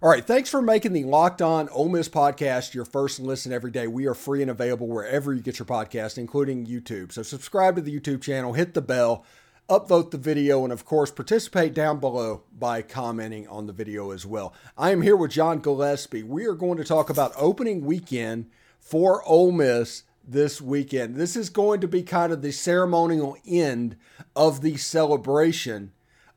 All right, thanks for making the Locked On Ole Miss podcast your first listen every day. We are free and available wherever you get your podcast, including YouTube. So subscribe to the YouTube channel, hit the bell, upvote the video, and of course, participate down below by commenting on the video as well. I am here with John Gillespie. We are going to talk about opening weekend for Ole Miss this weekend. This is going to be kind of the ceremonial end of the celebration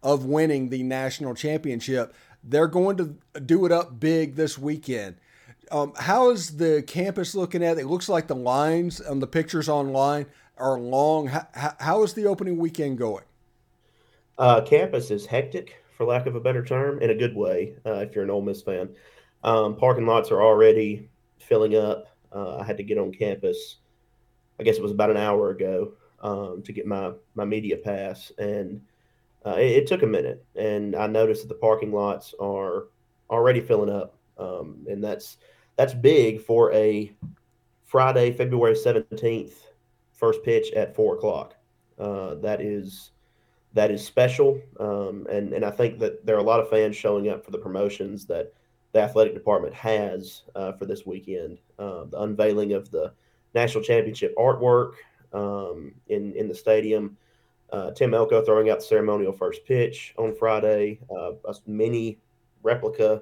of winning the national championship. They're going to do it up big this weekend. Um, how is the campus looking at it? It looks like the lines on the pictures online are long. how, how is the opening weekend going? Uh, campus is hectic, for lack of a better term, in a good way. Uh, if you're an Ole Miss fan, um, parking lots are already filling up. Uh, I had to get on campus. I guess it was about an hour ago um, to get my my media pass, and uh, it, it, took a minute, and I noticed that the parking lots are already filling up, um, and that's that's big for a Friday, February seventeenth, first pitch at four o'clock. Uh, that is that is special, um, and and I think that there are a lot of fans showing up for the promotions that the athletic department has uh, for this weekend. Uh, the unveiling of the national championship artwork um, in in the stadium uh, Tim Elko throwing out the ceremonial first pitch on Friday, uh, a mini replica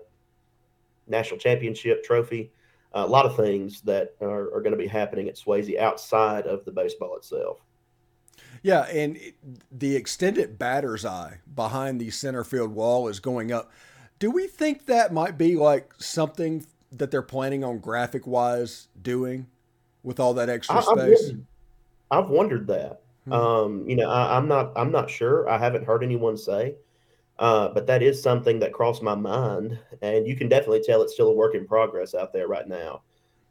national championship trophy, uh, a lot of things that are, are going to be happening at Swayze outside of the baseball itself. Yeah, and it, the extended batter's eye behind the center field wall is going up. Do we think that might be like something that they're planning on graphic wise doing with all that extra I, space? I've wondered, I've wondered that. Hmm. Um, you know, I, am not I'm not sure. I haven't heard anyone say, uh, but that is something that crossed my mind, and you can definitely tell it's still a work in progress out there right now,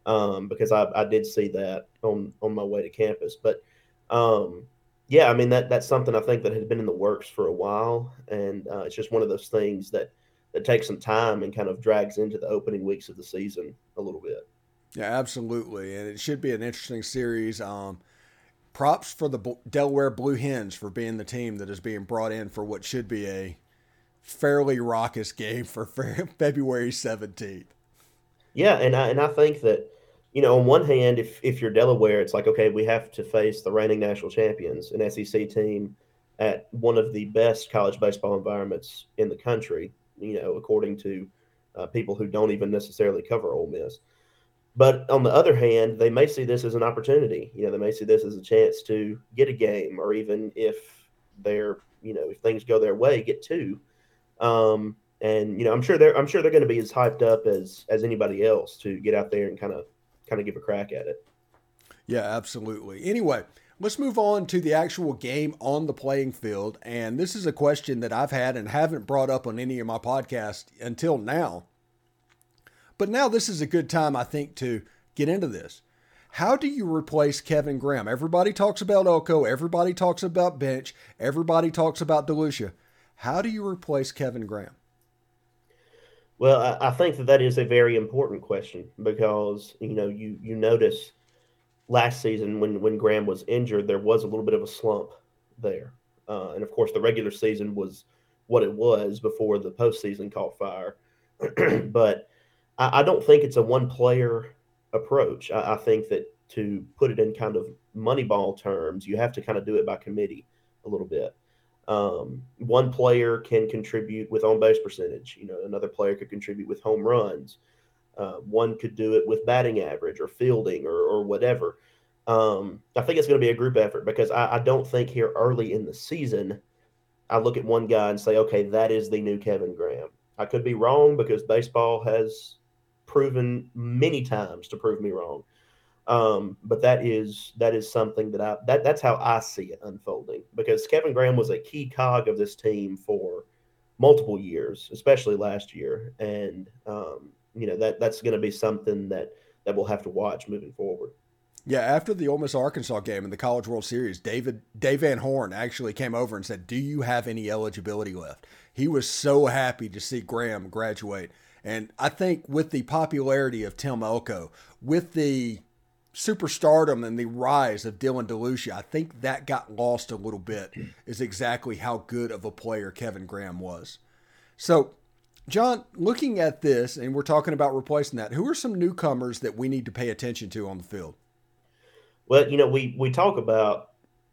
um, because I, I did see that on on my way to campus. But um, yeah, I mean that that's something I think that has been in the works for a while, and uh, it's just one of those things that that takes some time and kind of drags into the opening weeks of the season a little bit. Yeah, absolutely, and it should be an interesting series. Um, props for the Delaware Blue Hens for being the team that is being brought in for what should be a fairly raucous game for February 17th. Yeah, and I, and I think that you know, on one hand, if if you're Delaware, it's like okay, we have to face the reigning national champions, an SEC team at one of the best college baseball environments in the country. You know, according to uh, people who don't even necessarily cover Ole Miss. But on the other hand, they may see this as an opportunity. You know, they may see this as a chance to get a game, or even if they're, you know, if things go their way, get two. Um, and you know, I'm sure they're, I'm sure they're going to be as hyped up as as anybody else to get out there and kind of, kind of give a crack at it. Yeah, absolutely. Anyway, let's move on to the actual game on the playing field. And this is a question that I've had and haven't brought up on any of my podcasts until now. But now this is a good time, I think, to get into this. How do you replace Kevin Graham? Everybody talks about Elko, everybody talks about Bench, everybody talks about DeLucia. How do you replace Kevin Graham? Well, I think that that is a very important question because you know you you notice last season when when Graham was injured, there was a little bit of a slump there, uh, and of course the regular season was what it was before the postseason caught fire. but I, I don't think it's a one player approach. I, I, think that to put it in kind of moneyball terms, you have to kind of do it by committee a little bit. Um, one player can contribute with on base percentage. You know, another player could contribute with home runs. Uh, one could do it with batting average or fielding or, or whatever. Um, I think it's going to be a group effort because I, I, don't think here early in the season, I look at one guy and say, okay, that is the new Kevin Graham. I could be wrong because baseball has proven many times to prove me wrong. Um, but that is that is something that I that that's how I see it unfolding because Kevin Graham was a key cog of this team for multiple years, especially last year, and um, you know that that's going to be something that that we'll have to watch moving forward. Yeah, after the Ole Miss Arkansas game in the College World Series, David Dave Van Horn actually came over and said, "Do you have any eligibility left?" He was so happy to see Graham graduate and I think with the popularity of Tim Elko, with the superstardom and the rise of Dylan DeLucia, I think that got lost a little bit, is exactly how good of a player Kevin Graham was. So John, looking at this, and we're talking about replacing that, who are some newcomers that we need to pay attention to on the field? Well, you know, we we talk about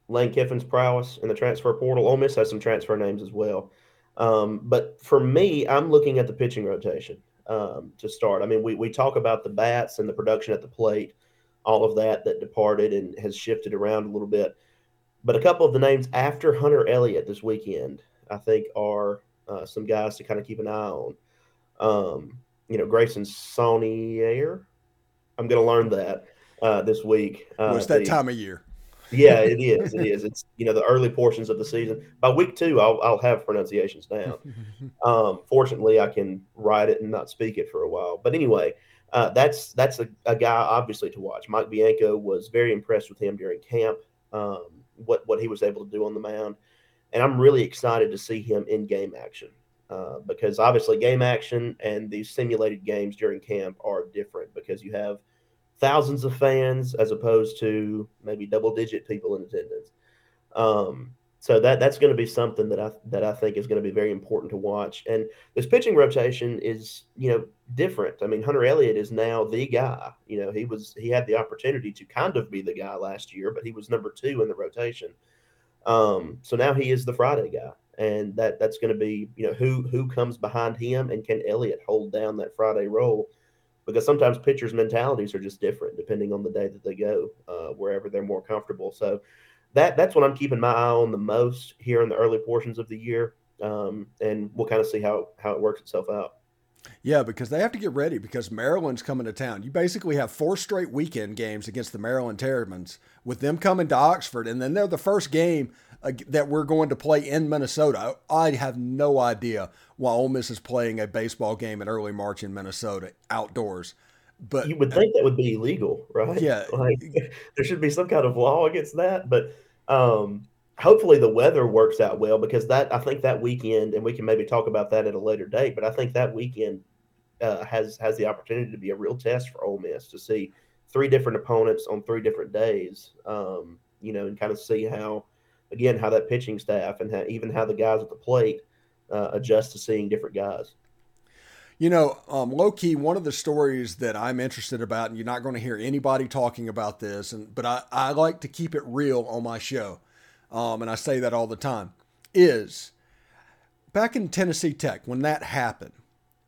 Lane Kiffin's prowess in the transfer portal. Ole Miss has some transfer names as well. Um, but for me, I'm looking at the pitching rotation um, to start. I mean, we, we talk about the bats and the production at the plate, all of that that departed and has shifted around a little bit. But a couple of the names after Hunter Elliott this weekend, I think, are uh, some guys to kind of keep an eye on. Um, you know, Grayson Saunier. I'm going to learn that uh, this week. Uh, well, it's that the, time of year. Yeah, it is. It is. It's you know the early portions of the season. By week two, I'll I'll have pronunciations down. Um, fortunately, I can write it and not speak it for a while. But anyway, uh, that's that's a, a, guy obviously to watch. Mike Bianco was very impressed with him during camp. Um, what what he was able to do on the mound, and I'm really excited to see him in game action. Uh, because obviously game action and these simulated games during camp are different because you have thousands of fans as opposed to maybe double digit people in attendance. Um, so that that's going to be something that I that I think is going to be very important to watch. And this pitching rotation is you know different. I mean, Hunter Elliott is now the guy. You know, he was he had the opportunity to kind of be the guy last year, but he was number two in the rotation. Um, so now he is the Friday guy, and that that's going to be you know who who comes behind him, and can Elliott hold down that Friday role? Because sometimes pitchers' mentalities are just different depending on the day that they go, uh, wherever they're more comfortable. So that that's what I'm keeping my eye on the most here in the early portions of the year, um, and we'll kind of see how how it works itself out. Yeah, because they have to get ready because Maryland's coming to town. You basically have four straight weekend games against the Maryland Terrapins with them coming to Oxford, and then they're the first game uh, that we're going to play in Minnesota. I have no idea why Ole Miss is playing a baseball game in early March in Minnesota outdoors. But you would think that would be illegal, right? Yeah, like there should be some kind of law against that. But um, hopefully the weather works out well because that I think that weekend, and we can maybe talk about that at a later date. But I think that weekend uh, has has the opportunity to be a real test for Ole Miss to see three different opponents on three different days. Um, you know, and kind of see how again how that pitching staff and how, even how the guys at the plate uh, adjust to seeing different guys. You know, um, low key, one of the stories that I'm interested about, and you're not going to hear anybody talking about this, and but I, I like to keep it real on my show, um, and I say that all the time, is back in Tennessee Tech when that happened,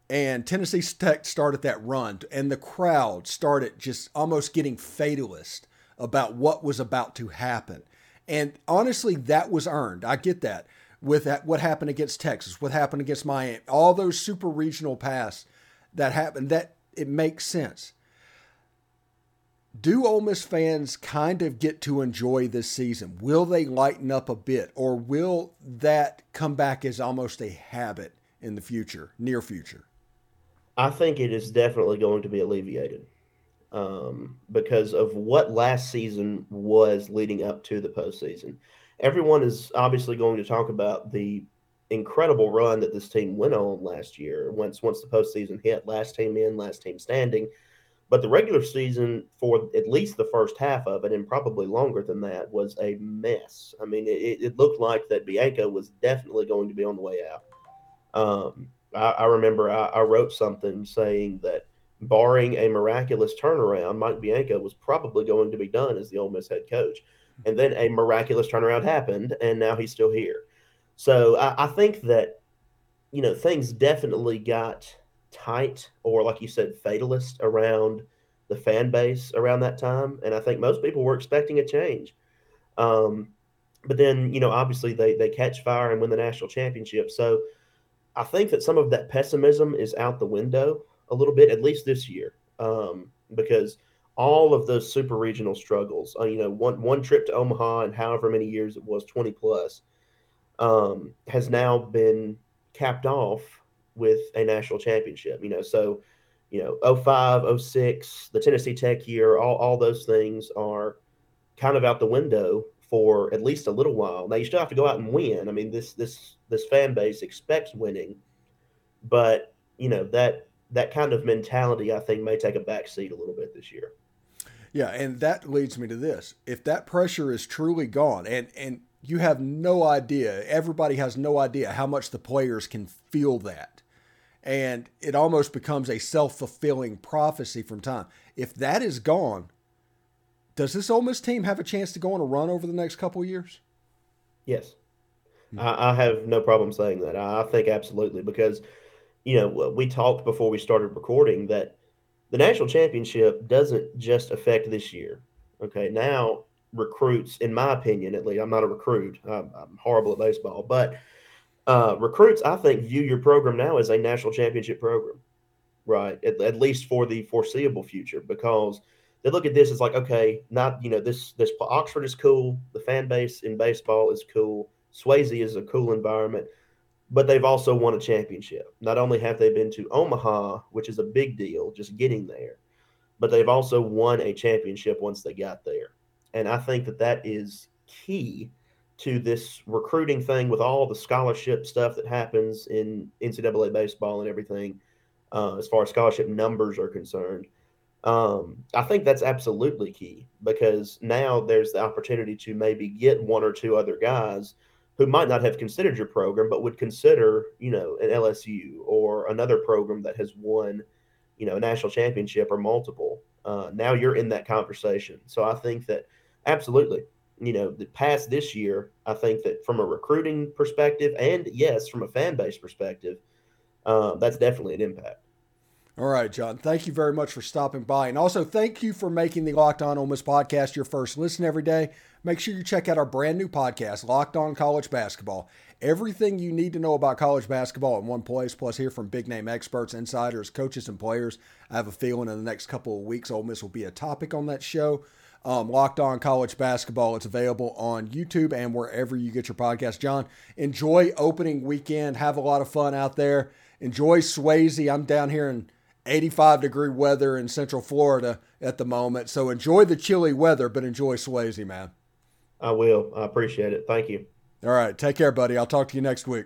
and Tennessee Tech started that run, and the crowd started just almost getting fatalist about what was about to happen. And honestly, that was earned. I get that with that, what happened against Texas, what happened against Miami, all those super regional pass that happened, that it makes sense. Do Ole Miss fans kind of get to enjoy this season? Will they lighten up a bit, or will that come back as almost a habit in the future, near future? I think it is definitely going to be alleviated um, because of what last season was leading up to the postseason everyone is obviously going to talk about the incredible run that this team went on last year. Once once the postseason hit, last team in, last team standing. But the regular season, for at least the first half of it, and probably longer than that, was a mess. I mean, it, it looked like that Bianco was definitely going to be on the way out. Um, I, I, remember I, I wrote something saying that, barring a miraculous turnaround, Mike Bianco was probably going to be done as the Ole Miss head coach. And then a miraculous turnaround happened, and now he's still here. So I, I think that, you know, things definitely got tight or, like you said, fatalist around the fan base around that time. And I think most people were expecting a change. Um, but then, you know, obviously they, they catch fire and win the national championship. So I think that some of that pessimism is out the window a little bit, at least this year, um, because all of those super regional struggles. Uh, you know, one one trip to Omaha and however many years it was, twenty plus, um, has now been capped off with a national championship. You know, so you know, 05, 06, the Tennessee Tech year, all, all those things are kind of out the window for at least a little while. Now you still have to go out and win. I mean, this this this fan base expects winning, but you know that that kind of mentality I think may take a backseat a little bit this year. Yeah, and that leads me to this. If that pressure is truly gone and and you have no idea, everybody has no idea how much the players can feel that. and it almost becomes a self fulfilling prophecy from time. If that is gone, does this Ole Miss team have a chance to go on a run over the next couple years? Yes, mm-hmm. I, I, have no problem saying that. I, I think absolutely because you know we talked before we started recording that the national championship doesn't just affect this year. Okay, now recruits, in my opinion, at least, I'm not a recruit. I'm, I'm horrible at baseball, but uh, recruits, I think, view your program now as a national championship program, right? At, at, least for the foreseeable future, because they look at this as like, okay, not you know this this Oxford is cool, the fan base in baseball is cool, Swayze is a cool environment, but they've also won a championship. Not only have they been to Omaha, which is a big deal, just getting there, but they've also won a championship once they got there. And I think that that is key to this recruiting thing with all the scholarship stuff that happens in NCAA baseball and everything, uh, as far as scholarship numbers are concerned. Um, I think that's absolutely key because now there's the opportunity to maybe get one or two other guys who might not have considered your program, but would consider, you know, an LSU or another program that has won, you know, a national championship or multiple. Uh, now you're in that conversation. So I think that absolutely, you know, the past this year, I think that from a recruiting perspective and yes, from a fan base perspective, uh, that's definitely an impact. All right, John. Thank you very much for stopping by. And also, thank you for making the Locked On Ole Miss podcast your first listen every day. Make sure you check out our brand new podcast, Locked On College Basketball. Everything you need to know about college basketball in one place, plus hear from big name experts, insiders, coaches, and players. I have a feeling in the next couple of weeks, Ole Miss will be a topic on that show. Um, Locked On College Basketball. It's available on YouTube and wherever you get your podcast. John, enjoy opening weekend. Have a lot of fun out there. Enjoy Swayze. I'm down here in 85 degree weather in Central Florida at the moment. So enjoy the chilly weather, but enjoy Swayze, man. I will. I appreciate it. Thank you. All right. Take care, buddy. I'll talk to you next week.